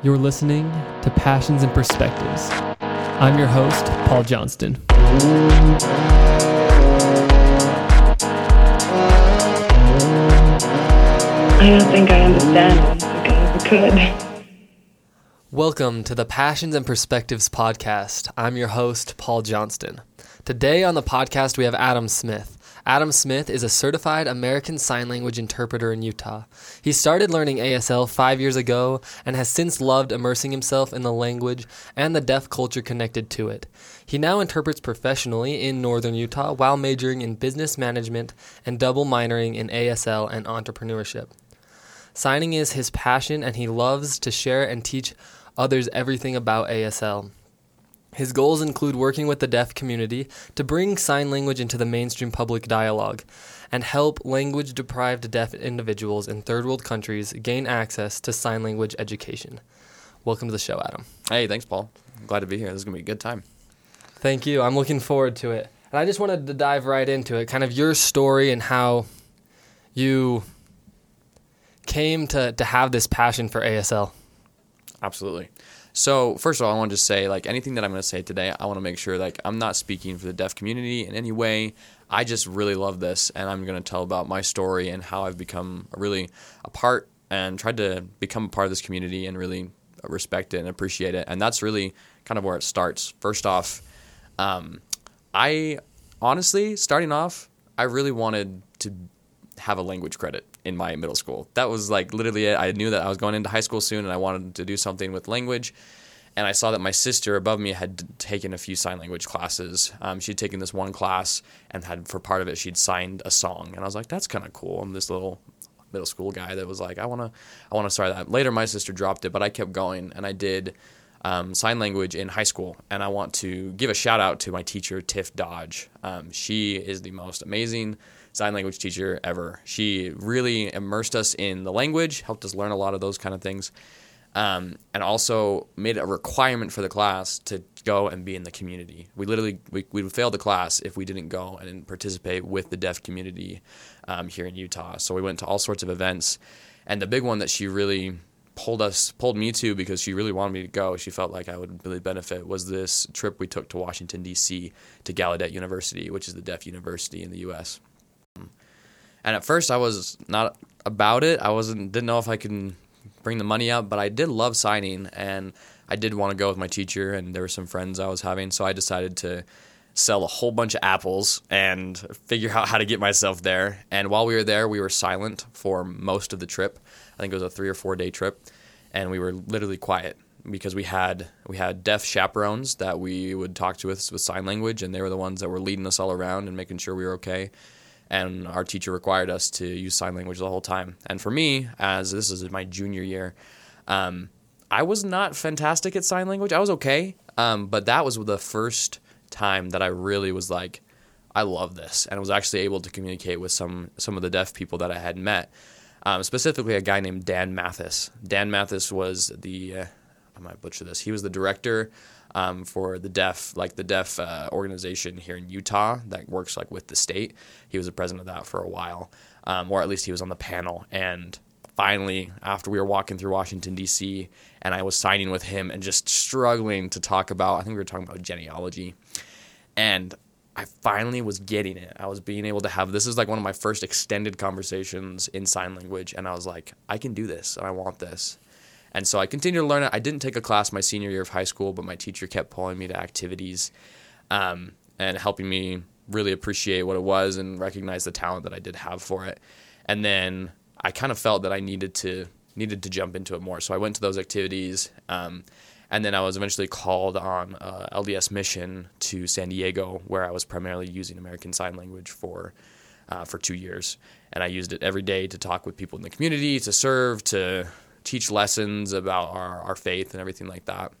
You're listening to Passions and Perspectives. I'm your host, Paul Johnston. I don't think I understand like I could. Welcome to the Passions and Perspectives podcast. I'm your host, Paul Johnston. Today on the podcast, we have Adam Smith. Adam Smith is a certified American Sign Language interpreter in Utah. He started learning ASL five years ago and has since loved immersing himself in the language and the deaf culture connected to it. He now interprets professionally in northern Utah while majoring in business management and double minoring in ASL and entrepreneurship. Signing is his passion, and he loves to share and teach others everything about ASL. His goals include working with the deaf community to bring sign language into the mainstream public dialogue and help language deprived deaf individuals in third world countries gain access to sign language education. Welcome to the show, Adam. Hey, thanks, Paul. I'm glad to be here. This is going to be a good time. Thank you. I'm looking forward to it. And I just wanted to dive right into it kind of your story and how you came to, to have this passion for ASL. Absolutely. So, first of all, I want to say, like, anything that I'm going to say today, I want to make sure, like, I'm not speaking for the deaf community in any way. I just really love this, and I'm going to tell about my story and how I've become really a part and tried to become a part of this community and really respect it and appreciate it. And that's really kind of where it starts. First off, um, I honestly, starting off, I really wanted to have a language credit in my middle school. That was like literally it. I knew that I was going into high school soon and I wanted to do something with language. And I saw that my sister above me had taken a few sign language classes. Um, she'd taken this one class and had, for part of it, she'd signed a song. And I was like, that's kind of cool. I'm this little middle school guy that was like, I want to, I want to start that. Later, my sister dropped it, but I kept going and I did um, sign language in high school. And I want to give a shout out to my teacher, Tiff Dodge. Um, she is the most amazing sign language teacher ever. She really immersed us in the language, helped us learn a lot of those kind of things, um, and also made it a requirement for the class to go and be in the community. We literally we, would fail the class if we didn't go and participate with the deaf community um, here in Utah. So we went to all sorts of events, and the big one that she really pulled us pulled me to because she really wanted me to go. She felt like I would really benefit was this trip we took to Washington D.C. to Gallaudet University, which is the deaf university in the U.S. And at first, I was not about it. I wasn't didn't know if I could bring the money up, but I did love signing, and I did want to go with my teacher, and there were some friends I was having, so I decided to sell a whole bunch of apples and figure out how to get myself there. And while we were there, we were silent for most of the trip. I think it was a three or four day trip, and we were literally quiet because we had we had deaf chaperones that we would talk to us with sign language, and they were the ones that were leading us all around and making sure we were okay and our teacher required us to use sign language the whole time. And for me, as this is my junior year, um, I was not fantastic at sign language. I was okay, um, but that was the first time that I really was like, I love this, and I was actually able to communicate with some some of the deaf people that I had met. Um, specifically, a guy named Dan Mathis. Dan Mathis was the uh, I might butcher this. He was the director um, for the deaf, like the deaf uh, organization here in Utah that works like with the state. He was the president of that for a while, um, or at least he was on the panel. And finally, after we were walking through Washington D.C. and I was signing with him and just struggling to talk about, I think we were talking about genealogy, and I finally was getting it. I was being able to have this is like one of my first extended conversations in sign language, and I was like, I can do this, and I want this. And so I continued to learn it. I didn't take a class my senior year of high school, but my teacher kept pulling me to activities um, and helping me really appreciate what it was and recognize the talent that I did have for it. And then I kind of felt that I needed to needed to jump into it more. So I went to those activities. Um, and then I was eventually called on a LDS mission to San Diego, where I was primarily using American Sign Language for uh, for two years. And I used it every day to talk with people in the community, to serve, to teach lessons about our, our faith and everything like that.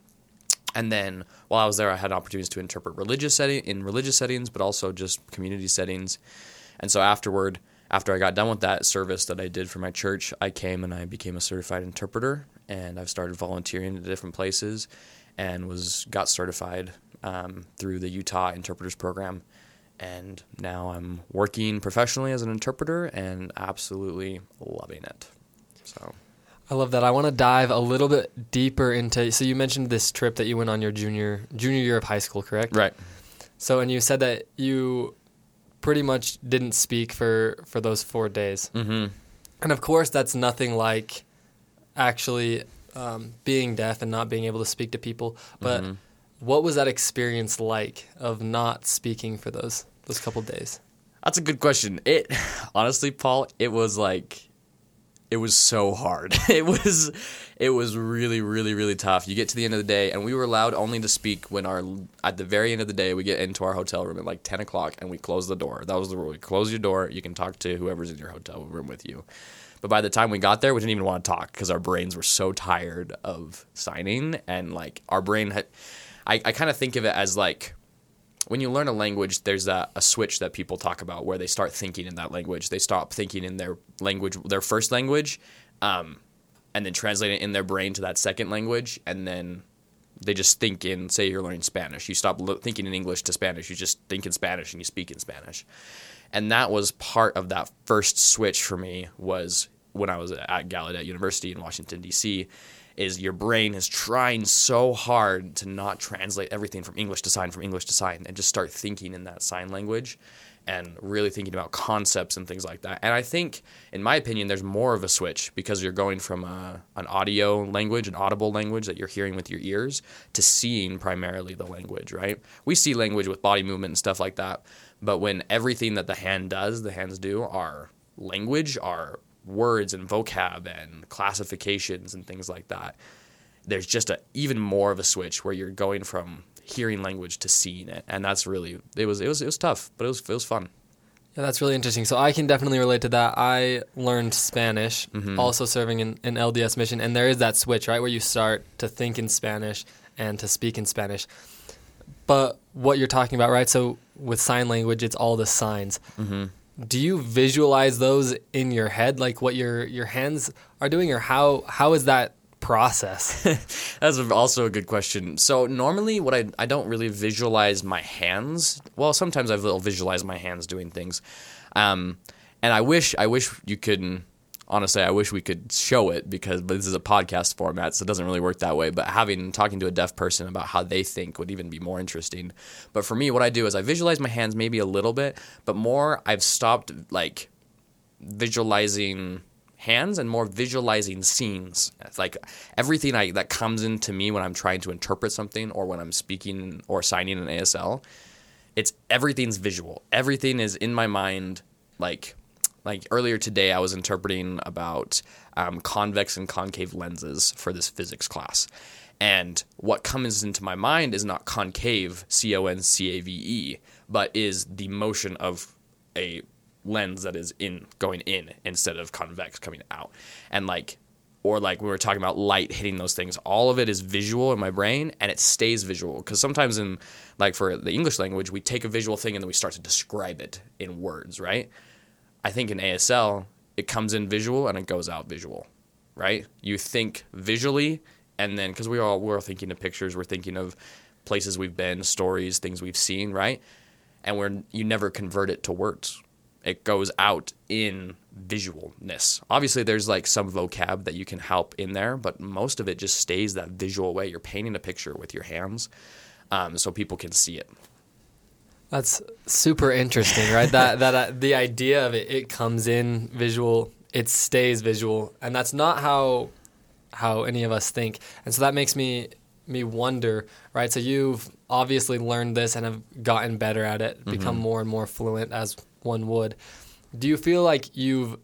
And then while I was there, I had opportunities to interpret religious setting in religious settings, but also just community settings. And so afterward, after I got done with that service that I did for my church, I came and I became a certified interpreter, and I've started volunteering at different places, and was got certified um, through the Utah Interpreters Program, and now I'm working professionally as an interpreter and absolutely loving it. So I love that. I want to dive a little bit deeper into. So you mentioned this trip that you went on your junior junior year of high school, correct? Right. So and you said that you pretty much didn't speak for for those four days. Mm-hmm. And of course, that's nothing like actually um, being deaf and not being able to speak to people. But Mm-hmm. what was that experience like of not speaking for those those couple days? That's a good question. It honestly, Paul, it was like it was so hard. It was it was really really really tough. You get to the end of the day and we were allowed only to speak when our at the very end of the day we get into our hotel room at like 10 o'clock and we close the door. That was the rule. You close your door, you can talk to whoever's in your hotel room with you. But by the time we got there, we didn't even want to talk because our brains were so tired of signing and like our brain had I, I kind of think of it as like when you learn a language, there's a, a switch that people talk about where they start thinking in that language. They stop thinking in their language, their first language, um, and then translate it in their brain to that second language, and then they just think in. Say you're learning Spanish, you stop lo- thinking in English to Spanish. You just think in Spanish and you speak in Spanish, and that was part of that first switch for me. Was when I was at Gallaudet University in Washington D.C is your brain is trying so hard to not translate everything from English to sign, from English to sign, and just start thinking in that sign language and really thinking about concepts and things like that. And I think, in my opinion, there's more of a switch because you're going from a, an audio language, an audible language that you're hearing with your ears, to seeing primarily the language, right? We see language with body movement and stuff like that, but when everything that the hand does, the hands do, are language, are words and vocab and classifications and things like that. There's just a even more of a switch where you're going from hearing language to seeing it, and that's really it was it was it was tough, but it was it was fun. Yeah, that's really interesting. So I can definitely relate to that. I learned Spanish, Mm-hmm. also serving in an LDS mission, and there is that switch, right, where you start to think in Spanish and to speak in Spanish. But what you're talking about, right? So with sign language, it's all the signs. Mm-hmm. Do you visualize those in your head, like what your your hands are doing, or how how is that process? That's also a good question. So normally, what I I don't really visualize my hands. Well, sometimes I will visualize my hands doing things, um, and I wish I wish you could. Honestly, I wish we could show it because this is a podcast format, so it doesn't really work that way. But having talking to a deaf person about how they think would even be more interesting. But for me, what I do is I visualize my hands maybe a little bit, but more I've stopped like visualizing hands and more visualizing scenes. It's like everything I, that comes into me when I'm trying to interpret something or when I'm speaking or signing an ASL, it's everything's visual. Everything is in my mind. Like like earlier today, I was interpreting about um, convex and concave lenses for this physics class. And what comes into my mind is not concave, C O N C A V E, but is the motion of a lens that is in going in instead of convex coming out. And like or like we were talking about light hitting those things, all of it is visual in my brain and it stays visual because sometimes in like for the English language, we take a visual thing and then we start to describe it in words, right? I think in ASL, it comes in visual and it goes out visual, right? You think visually, and then because we all we're thinking of pictures, we're thinking of places we've been, stories, things we've seen, right? And we're you never convert it to words. It goes out in visualness. Obviously, there's like some vocab that you can help in there, but most of it just stays that visual way. You're painting a picture with your hands, um, so people can see it. That's super interesting, right? that that uh, the idea of it, it comes in visual, it stays visual, and that's not how how any of us think. And so that makes me me wonder, right? So you've obviously learned this and have gotten better at it, become more and more fluent as one would. Do you feel like you've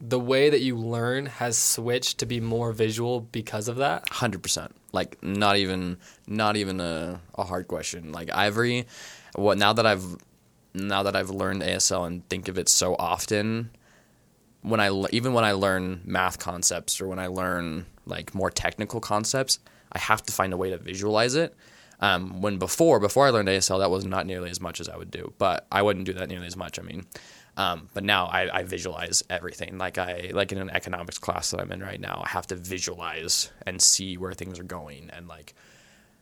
the way that you learn has switched to be more visual because of that? Hundred percent. Like not even not even a, a hard question. Like every what now that I've now that I've learned ASL and think of it so often, when I even when I learn math concepts or when I learn like more technical concepts, I have to find a way to visualize it. Um, when before before I learned ASL, that was not nearly as much as I would do, but I wouldn't do that nearly as much. I mean, um, but now I, I visualize everything. Like I like in an economics class that I'm in right now, I have to visualize and see where things are going and like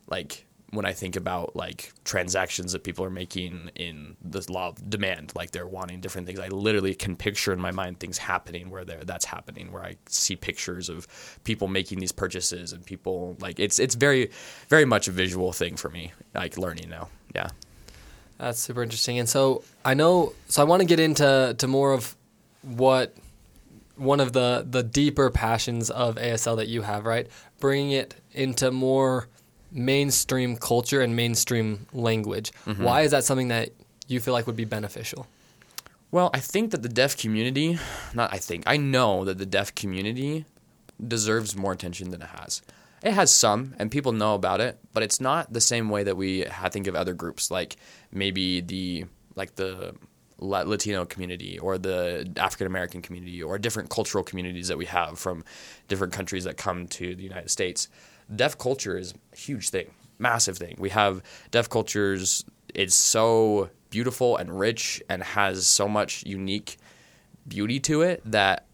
like when I think about like transactions that people are making in this law of demand, like they're wanting different things, I literally can picture in my mind things happening where that's happening, where I see pictures of people making these purchases and people like it's it's very very much a visual thing for me, like learning now. Yeah. That's super interesting. And so I know, so I want to get into to more of what one of the the deeper passions of ASL that you have, right? Bringing it into more mainstream culture and mainstream language. Mm-hmm. Why is that something that you feel like would be beneficial? Well, I think that the deaf community, not I think, I know that the deaf community deserves more attention than it has. It has some, and people know about it, but it's not the same way that we think of other groups, like maybe the like the Latino community or the African American community or different cultural communities that we have from different countries that come to the United States. Deaf culture is a huge thing, massive thing. We have deaf cultures. It's so beautiful and rich and has so much unique beauty to it that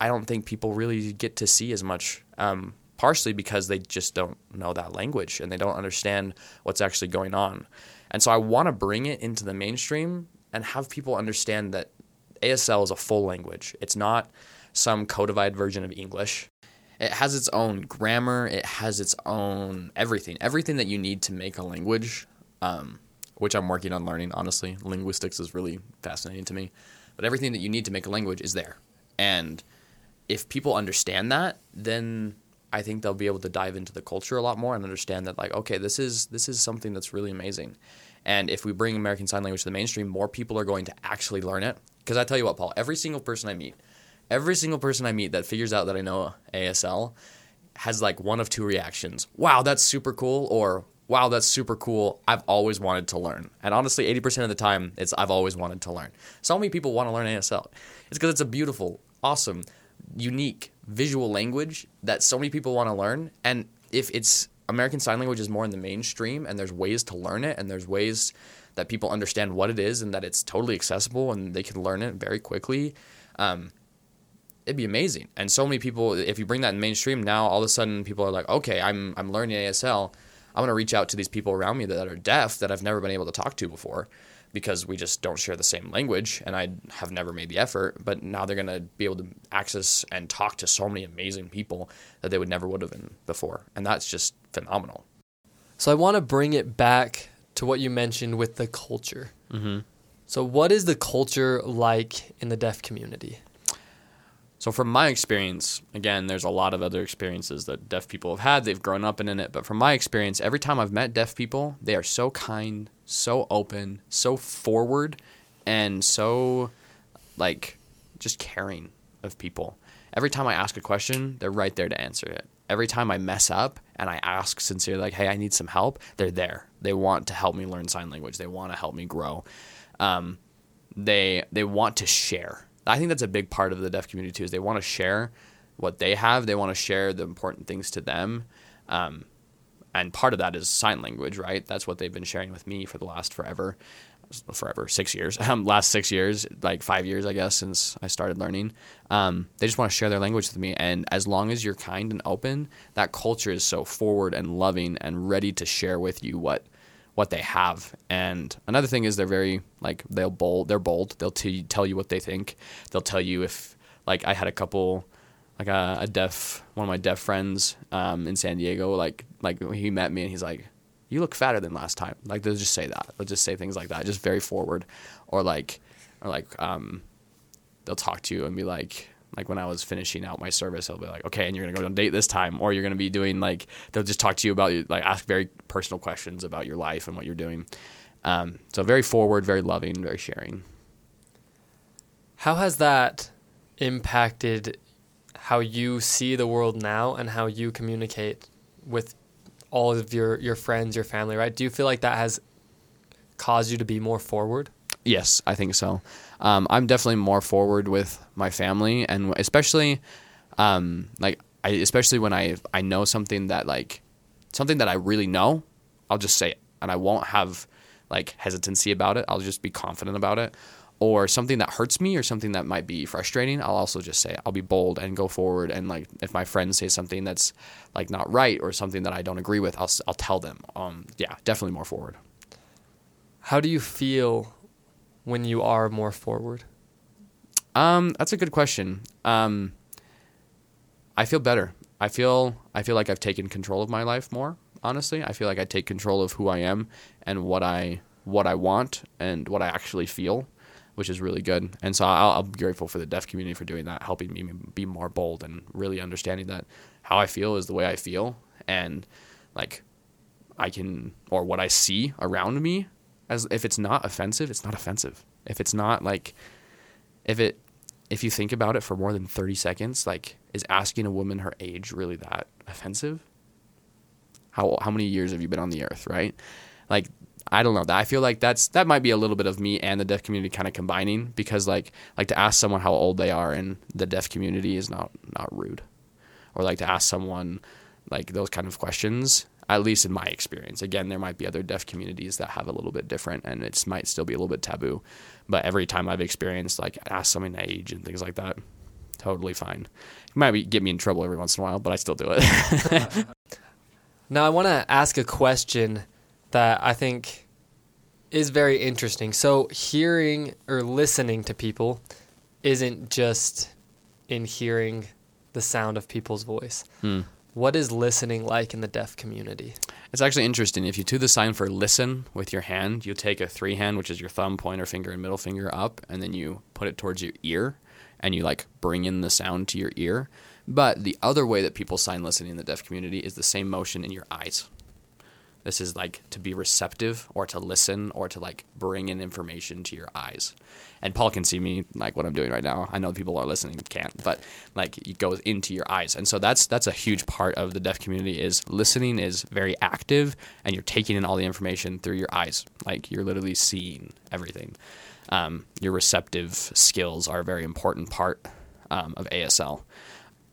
I don't think people really get to see as much. Um, partially because they just don't know that language and they don't understand what's actually going on. And so I want to bring it into the mainstream and have people understand that ASL is a full language. It's not some codified version of English. It has its own grammar. It has its own everything. Everything that you need to make a language, um, which I'm working on learning. Honestly, linguistics is really fascinating to me. But everything that you need to make a language is there. And if people understand that, then I think they'll be able to dive into the culture a lot more and understand that like, okay, this is this is something that's really amazing. And if we bring American Sign Language to the mainstream, more people are going to actually learn it. Because I tell you what, Paul, every single person I meet, every single person I meet that figures out that I know ASL has like one of two reactions. Wow, that's super cool or wow, that's super cool. I've always wanted to learn. And honestly, 80% of the time, it's I've always wanted to learn. So many people want to learn ASL. It's because it's a beautiful, awesome, unique visual language that so many people want to learn. And if it's American Sign Language is more in the mainstream and there's ways to learn it and there's ways that people understand what it is and that it's totally accessible and they can learn it very quickly, um, it'd be amazing. And so many people, if you bring that in mainstream, now all of a sudden people are like, okay, I'm I'm learning ASL. I'm gonna reach out to these people around me that are deaf that I've never been able to talk to before because we just don't share the same language and I have never made the effort. But now they're gonna be able to access and talk to so many amazing people that they would never would have been before, and that's just phenomenal. So I want to bring it back to what you mentioned with the culture. Mm-hmm. So what is the culture like in the deaf community? So from my experience, again, there's a lot of other experiences that deaf people have had. They've grown up in it, but from my experience, every time I've met deaf people, they are so kind, so open, so forward, and so like just caring of people. Every time I ask a question, they're right there to answer it. Every time I mess up and I ask sincerely, like, "Hey, I need some help," they're there. They want to help me learn sign language. They want to help me grow. Um, they they want to share. I think that's a big part of the deaf community too. Is they want to share what they have. They want to share the important things to them. Um, and part of that is sign language, right? That's what they've been sharing with me for the last forever, forever six years, um, last six years, like five years, I guess, since I started learning. Um, they just want to share their language with me, and as long as you're kind and open, that culture is so forward and loving and ready to share with you what what they have. And another thing is they're very like they'll bold. They're bold. They'll t- tell you what they think. They'll tell you if like I had a couple like a, a deaf one of my deaf friends um, in San Diego. Like like he met me and he's like, "You look fatter than last time." Like they'll just say that. They'll just say things like that. Just very forward, or like or like um, they'll talk to you and be like. Like when I was finishing out my service, they'll be like, "Okay, and you're gonna go on a date this time, or you're gonna be doing like they'll just talk to you about like ask very personal questions about your life and what you're doing." Um, so very forward, very loving, very sharing. How has that impacted how you see the world now and how you communicate with all of your, your friends, your family, right? Do you feel like that has caused you to be more forward? Yes, I think so. Um, I'm definitely more forward with my family, and especially, um, like I especially when I I know something that like something that I really know, I'll just say it, and I won't have like hesitancy about it. I'll just be confident about it. or something that hurts me or something that might be frustrating, I'll also just say I'll be bold and go forward. And like if my friends say something that's like not right or something that I don't agree with, I'll I'll tell them. Um, yeah, definitely more forward. How do you feel when you are more forward? Um, that's a good question. Um, I feel better. I feel I feel like I've taken control of my life more. Honestly, I feel like I take control of who I am and what I what I want and what I actually feel, which is really good. And so I'll, I'll be grateful for the deaf community for doing that, helping me be more bold and really understanding that how I feel is the way I feel, and like I can or what I see around me as if it's not offensive, it's not offensive. If it's not like if it if you think about it for more than 30 seconds like is asking a woman her age really that offensive? How how many years have you been on the earth right? Like i don't know. That i feel like that's that might be a little bit of me and the deaf community kind of combining because like like to ask someone how old they are in the deaf community is not not rude. Or like to ask someone like those kind of questions at least in my experience again there might be other deaf communities that have a little bit different and it might still be a little bit taboo but every time i've experienced like ask someone to age and things like that totally fine it might be, get me in trouble every once in a while but i still do it Now, I want to ask a question that I think is very interesting. So, hearing or listening to people isn't just in hearing the sound of people's voice. Hmm. What is listening like in the deaf community? It's actually interesting. If you do the sign for listen with your hand, you take a three hand, which is your thumb, pointer finger, and middle finger up, and then you put it towards your ear and you like bring in the sound to your ear. But the other way that people sign listening in the deaf community is the same motion in your eyes. This is like to be receptive or to listen or to like bring in information to your eyes. And Paul can see me like what I'm doing right now. I know people are listening can't, but like it goes into your eyes. And so that's that's a huge part of the deaf community is listening is very active and you're taking in all the information through your eyes. Like you're literally seeing everything. Um, your receptive skills are a very important part um, of ASL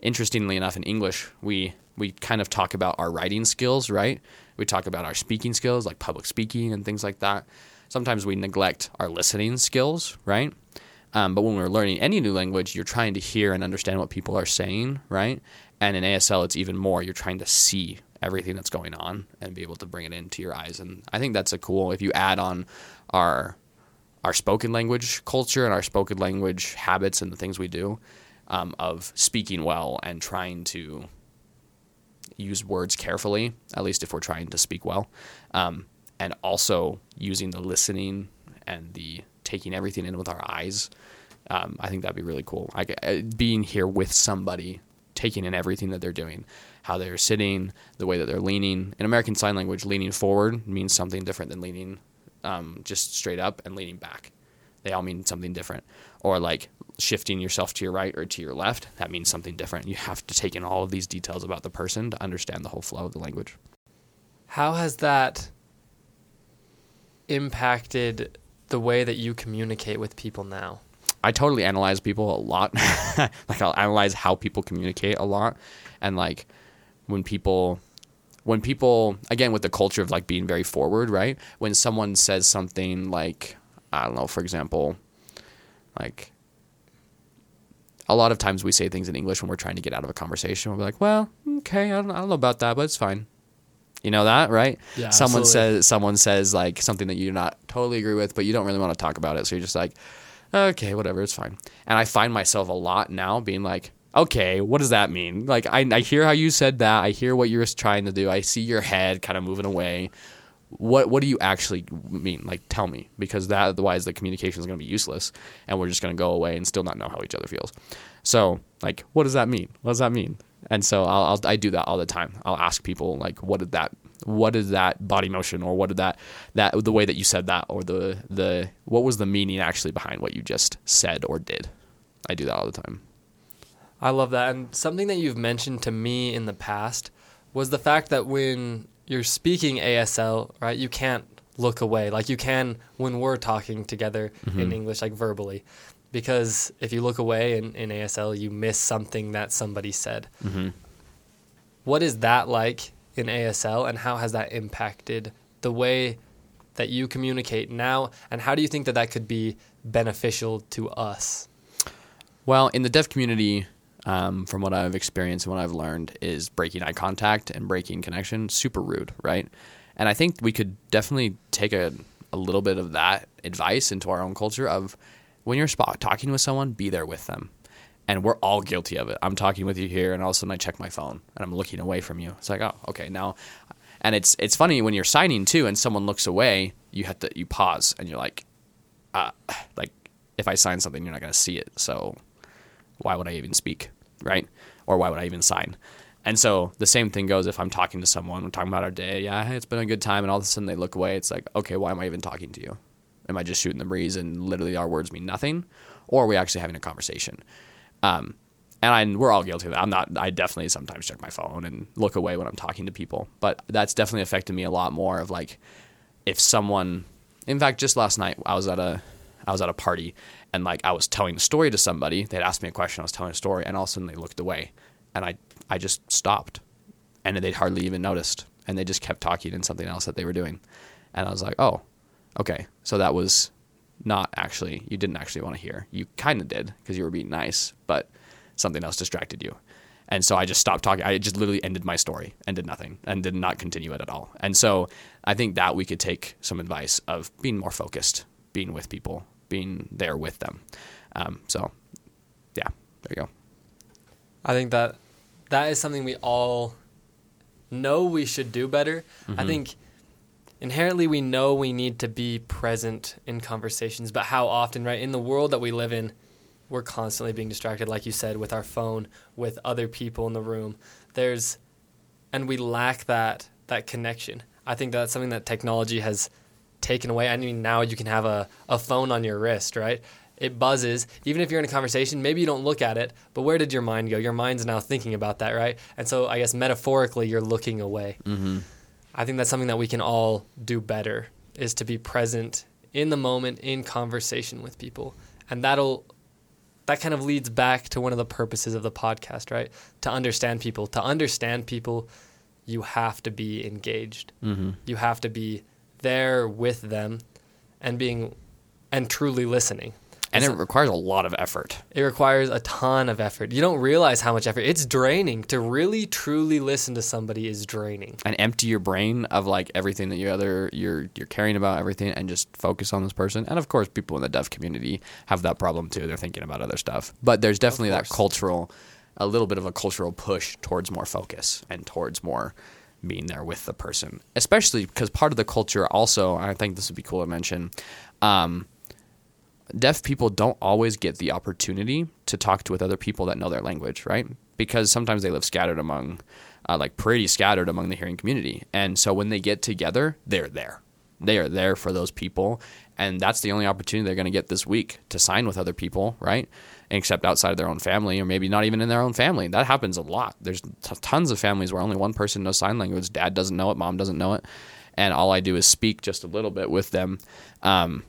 interestingly enough, in English, we we kind of talk about our writing skills, right? We talk about our speaking skills, like public speaking and things like that. Sometimes we neglect our listening skills, right? Um, but when we're learning any new language, you're trying to hear and understand what people are saying, right? And in ASL, it's even more. You're trying to see everything that's going on and be able to bring it into your eyes. And I think that's a cool. If you add on our our spoken language culture and our spoken language habits and the things we do, um, of speaking well and trying to use words carefully, at least if we're trying to speak well, um, and also using the listening and the taking everything in with our eyes. Um, I think that'd be really cool. I, uh, being here with somebody, taking in everything that they're doing, how they're sitting, the way that they're leaning. In American Sign Language, leaning forward means something different than leaning um, just straight up and leaning back. They all mean something different. Or like shifting yourself to your right or to your left, that means something different. You have to take in all of these details about the person to understand the whole flow of the language. How has that impacted the way that you communicate with people now? I totally analyze people a lot. like I'll analyze how people communicate a lot, and like when people, when people again with the culture of like being very forward, right? When someone says something like, I don't know, for example, like a lot of times we say things in English when we're trying to get out of a conversation. We'll be like, well, okay, I don't, I don't know about that, but it's fine. You know that, right? Yeah, someone absolutely. says someone says like something that you do not totally agree with, but you don't really want to talk about it. So you're just like, okay, whatever, it's fine. And I find myself a lot now being like, okay, what does that mean? Like, I, I hear how you said that. I hear what you're trying to do. I see your head kind of moving away. What what do you actually mean? Like, tell me, because that otherwise the communication is going to be useless, and we're just going to go away and still not know how each other feels. So, like, what does that mean? What does that mean? And so I'll, I'll I do that all the time. I'll ask people like, what did that what is that body motion or what did that that the way that you said that or the the what was the meaning actually behind what you just said or did i do that all the time I love that. And something that you've mentioned to me in the past was the fact that when you're speaking ASL, right, you can't look away. Like you can when we're talking together in mm-hmm. English, like verbally. Because if you look away in, in ASL, you miss something that somebody said. Mm-hmm. What is that like in ASL, and how has that impacted the way that you communicate now? And how do you think that that could be beneficial to us? Well, in the deaf community, um, from what I've experienced and what I've learned, is breaking eye contact and breaking connection super rude, right? And I think we could definitely take a, a little bit of that advice into our own culture of when you're spot talking with someone, be there with them. And we're all guilty of it. I'm talking with you here, and all of a sudden I check my phone and I'm looking away from you. It's like, oh, okay, now. And it's it's funny when you're signing too, and someone looks away, you have to you pause and you're like, uh, like if I sign something, you're not gonna see it, so why would I even speak, right? Or why would I even sign? And so the same thing goes if I'm talking to someone, I'm talking about our day, yeah, it's been a good time, and all of a sudden they look away. It's like, okay, why am I even talking to you? Am I just shooting the breeze and literally our words mean nothing, or are we actually having a conversation? Um, and I, we're all guilty of that. I'm not. I definitely sometimes check my phone and look away when I'm talking to people, but that's definitely affected me a lot more. Of like, if someone, in fact, just last night I was at a, I was at a party, and like I was telling a story to somebody. They'd asked me a question. I was telling a story, and all of a sudden they looked away, and I, I just stopped, and they'd hardly even noticed, and they just kept talking in something else that they were doing, and I was like, oh, okay, so that was not actually you didn't actually want to hear. You kind of did because you were being nice, but something else distracted you. And so I just stopped talking. I just literally ended my story and did nothing and did not continue it at all. And so I think that we could take some advice of being more focused, being with people, being there with them. Um, so, yeah, there you go. I think that that is something we all know we should do better. I think inherently we know we need to be present in conversations, but how often, right? In the world that we live in, we're constantly being distracted, like you said, with our phone, with other people in the room. There's, and we lack that that connection. I think that's something that technology has taken away. I mean, now you can have a, a phone on your wrist, right? It buzzes. Even if you're in a conversation, maybe you don't look at it, but where did your mind go? Your mind's now thinking about that, right? And so I guess metaphorically, you're looking away. Mm-hmm. I think that's something that we can all do better is to be present in the moment in conversation with people. And that'll that kind of leads back to one of the purposes of the podcast, right? To understand people. To understand people, you have to be engaged. Mm-hmm. You have to be there with them and being and truly listening. And it requires a lot of effort. it requires a ton of effort. You don't realize how much effort. It's draining. To really truly listen to somebody is draining. and empty your brain of like everything that you other you're you're caring about everything and just focus on this person and of course people in the deaf community have that problem too they're thinking about other stuff but there's definitely that cultural a little bit of a cultural push towards more focus and towards more being there with the person especially because part of the culture also i think this would be cool to mention um, deaf people don't always get the opportunity to talk to with other people that know their language, right? Because sometimes they live scattered among, uh, like pretty scattered among the hearing community. And so when they get together, they're there. They are there for those people. And that's the only opportunity they're going to get this week to sign with other people, right? Except outside of their own family, or maybe not even in their own family. That happens a lot. There's t- tons of families where only one person knows sign language. Dad doesn't know it, mom doesn't know it. And all I do is speak just a little bit with them. Um,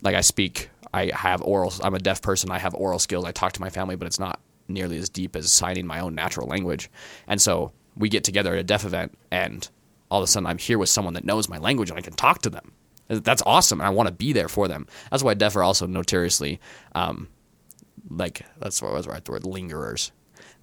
like I speak, I have oral. I'm a deaf person. I have oral skills. I talk to my family, but it's not nearly as deep as signing my own natural language. And so we get together at a deaf event, and all of a sudden I'm here with someone that knows my language, and I can talk to them. That's awesome, and I want to be there for them. That's why deaf are also notoriously, um, like that's what was right the word, lingerers.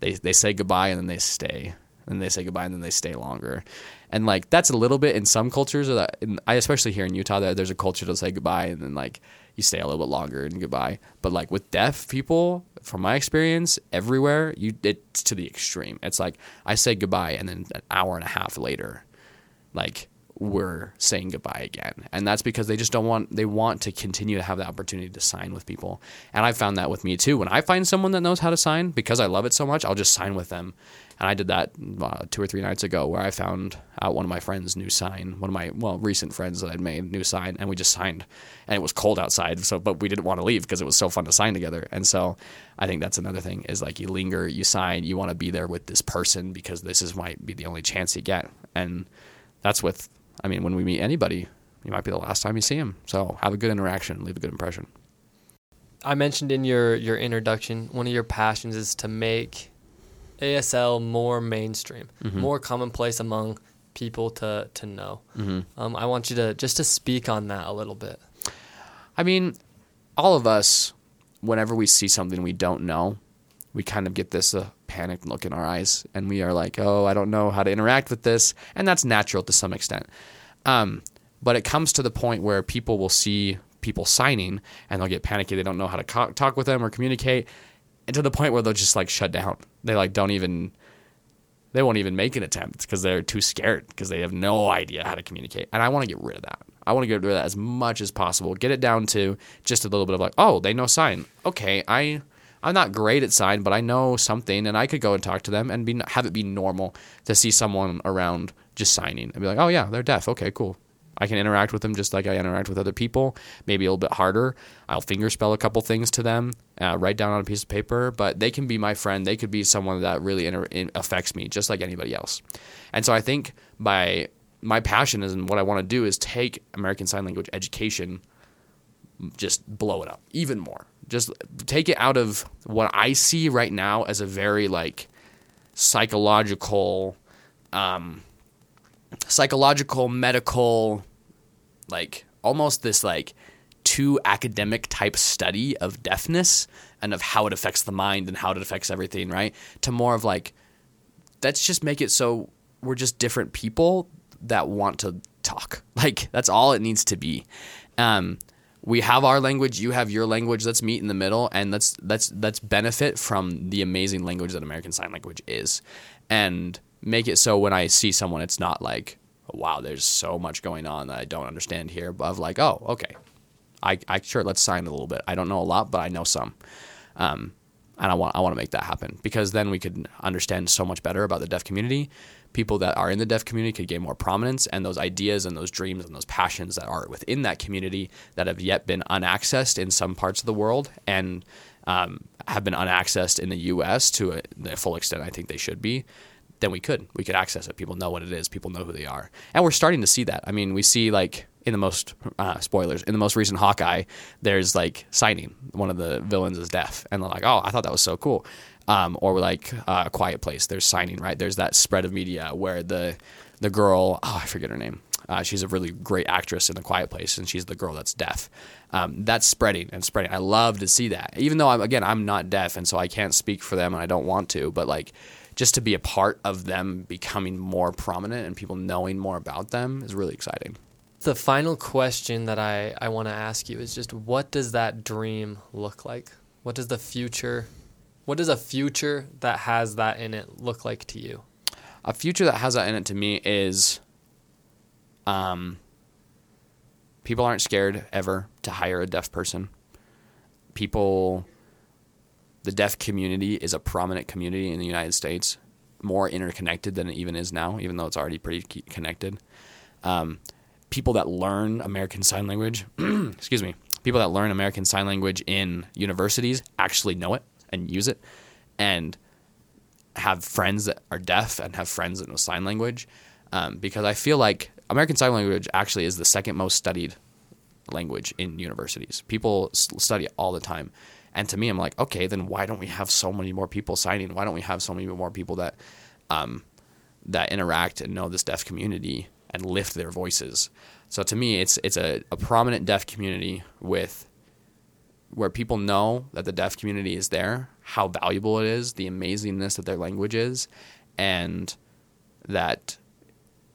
They they say goodbye and then they stay, and they say goodbye and then they stay longer, and like that's a little bit in some cultures. That in, I especially here in Utah, that there's a culture to say goodbye and then like you stay a little bit longer and goodbye. But like with deaf people, from my experience, everywhere you it's to the extreme. It's like I say goodbye and then an hour and a half later, like we're saying goodbye again. And that's because they just don't want they want to continue to have the opportunity to sign with people. And I found that with me too. When I find someone that knows how to sign because I love it so much, I'll just sign with them. And I did that uh, two or three nights ago where I found out one of my friends' new sign, one of my well recent friends that I'd made new sign, and we just signed. And it was cold outside, so but we didn't want to leave because it was so fun to sign together. And so I think that's another thing is like you linger, you sign, you want to be there with this person because this is might be the only chance you get. And that's with I mean when we meet anybody, it might be the last time you see them. So have a good interaction, leave a good impression. I mentioned in your your introduction one of your passions is to make ASL more mainstream, more commonplace among people to to know. Um, I want you to just to speak on that a little bit. I mean, all of us, whenever we see something we don't know, we kind of get this uh, panicked look in our eyes, and we are like, "Oh, I don't know how to interact with this," and that's natural to some extent. Um, but it comes to the point where people will see people signing, and they'll get panicky. They don't know how to co- talk with them or communicate, and to the point where they'll just like shut down. They like don't even they won't even make an attempt because they're too scared because they have no idea how to communicate. And I want to get rid of that. I want to get rid of that as much as possible. Get it down to just a little bit of like, oh, they know sign. Okay, I I'm not great at sign, but I know something, and I could go and talk to them and be have it be normal to see someone around just signing and be like, oh yeah, they're deaf. Okay, cool. I can interact with them just like I interact with other people, maybe a little bit harder. I'll fingerspell a couple things to them, uh, write down on a piece of paper, but they can be my friend. They could be someone that really inter- affects me just like anybody else. And so I think by my passion is and what I want to do is take American Sign Language education, just blow it up even more. Just take it out of what I see right now as a very like psychological, um, psychological, medical, like almost this like too academic type study of deafness and of how it affects the mind and how it affects everything, right? To more of like, let's just make it so we're just different people that want to talk. Like that's all it needs to be. Um, we have our language, you have your language. Let's meet in the middle, and let's let's let's benefit from the amazing language that American Sign Language is, and make it so when I see someone, it's not like, wow, there's so much going on that I don't understand here, but like, oh, okay, I, I sure let's sign a little bit. I don't know a lot, but I know some. Um, and I want I want to make that happen because then we could understand so much better about the deaf community. People that are in the deaf community could gain more prominence, and those ideas and those dreams and those passions that are within that community that have yet been unaccessed in some parts of the world and um, have been unaccessed in the U.S. to a, the full extent I think they should be. Then we could we could access it. People know what it is. People know who they are, and we're starting to see that. I mean, we see like in the most uh, spoilers in the most recent Hawkeye, there's like signing one of the villains is deaf, and they're like, oh, I thought that was so cool. Um, or like uh, a Quiet Place, there's signing right. There's that spread of media where the the girl, oh, I forget her name. Uh, she's a really great actress in The Quiet Place, and she's the girl that's deaf. Um, that's spreading and spreading. I love to see that, even though I'm again I'm not deaf, and so I can't speak for them, and I don't want to. But like, just to be a part of them becoming more prominent and people knowing more about them is really exciting. The final question that I, I want to ask you is just what does that dream look like? What does the future, what does a future that has that in it look like to you? A future that has that in it to me is um, people aren't scared ever to hire a deaf person. People, the deaf community is a prominent community in the United States, more interconnected than it even is now, even though it's already pretty connected. Um, people that learn American Sign Language, excuse me, people that learn American Sign Language in universities actually know it and use it, and have friends that are deaf and have friends that know sign language. Um, because I feel like American Sign Language actually is the second most studied language in universities. People study it all the time. And to me, I'm like, okay, then why don't we have so many more people signing? Why don't we have so many more people that um, that interact and know this deaf community and lift their voices? So to me, it's it's a, a prominent deaf community with where people know that the deaf community is there, how valuable it is, the amazingness that their language is, and that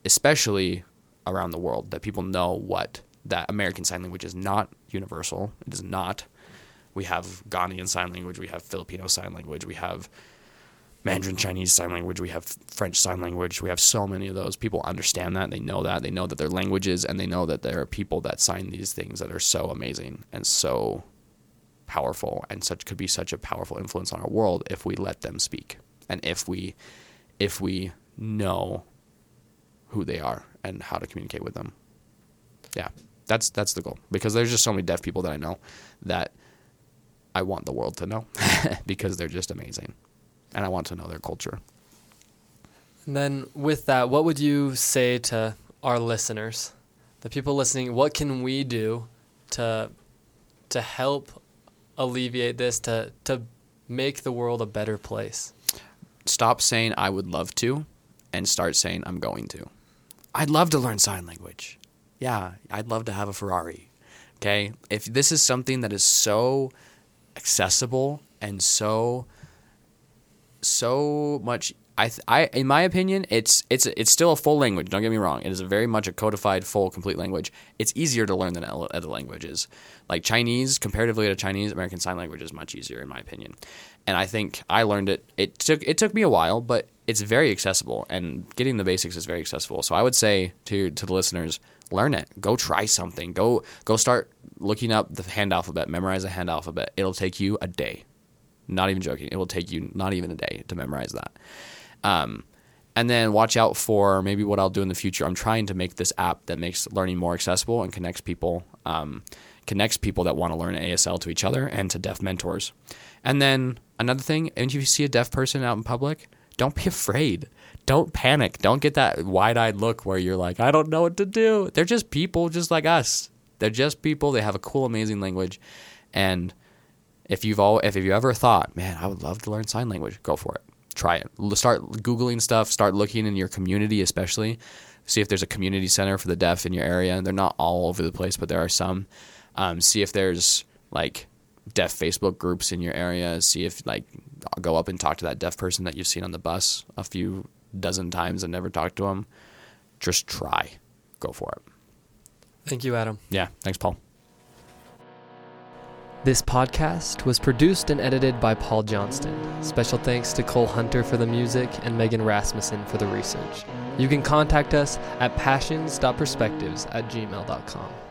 especially around the world that people know what that American Sign Language is not universal. It is not. We have Ghanaian Sign Language, we have Filipino Sign Language, we have Mandarin Chinese Sign Language, we have French Sign Language. We have so many of those. People understand that. They know that. They know that they're languages, and they know that there are people that sign these things that are so amazing and so powerful and such could be such a powerful influence on our world if we let them speak and if we if we know who they are and how to communicate with them. Yeah, that's that's the goal because there's just so many deaf people that I know that I want the world to know because they're just amazing and I want to know their culture. And then with that, what would you say to our listeners, the people listening? What can we do to to help alleviate this, to to make the world a better place? Stop saying I would love to and start saying I'm going to. I'd love to learn sign language. Yeah, I'd love to have a Ferrari. Okay? If this is something that is so accessible and so so much I, I in my opinion it's it's it's still a full language don't get me wrong. It is a very much a codified full complete language. It's easier to learn than other languages. Like chinese comparatively to chinese american sign language is much easier in my opinion. And i think i learned it it took it took me a while but it's very accessible and getting the basics is very accessible. So i would say to to the listeners learn it. Go try something. Go go start looking up the hand alphabet. Memorize the hand alphabet. It'll take you a day not even joking. It will take you not even a day to memorize that. Um, and then watch out for maybe what I'll do in the future. I'm trying to make this app that makes learning more accessible and connects people, um, connects people that want to learn ASL to each other and to deaf mentors. And then another thing, if you see a deaf person out in public, don't be afraid. Don't panic. Don't get that wide-eyed look where you're like, I don't know what to do. They're just people, just like us. They're just people. They have a cool, amazing language, and if you've all if you ever thought, man, I would love to learn sign language, go for it. Try it. Start googling stuff. Start looking in your community, especially. See if there's a community center for the deaf in your area. They're not all over the place, but there are some. Um, see if there's like deaf Facebook groups in your area. See if like go up and talk to that deaf person that you've seen on the bus a few dozen times and never talked to them. Just try. Go for it. Thank you, Adam. Yeah. Thanks, Paul. This podcast was produced and edited by Paul Johnston. Special thanks to Cole Hunter for the music and Megan Rasmussen for the research. You can contact us at passions.perspectives at gmail.com.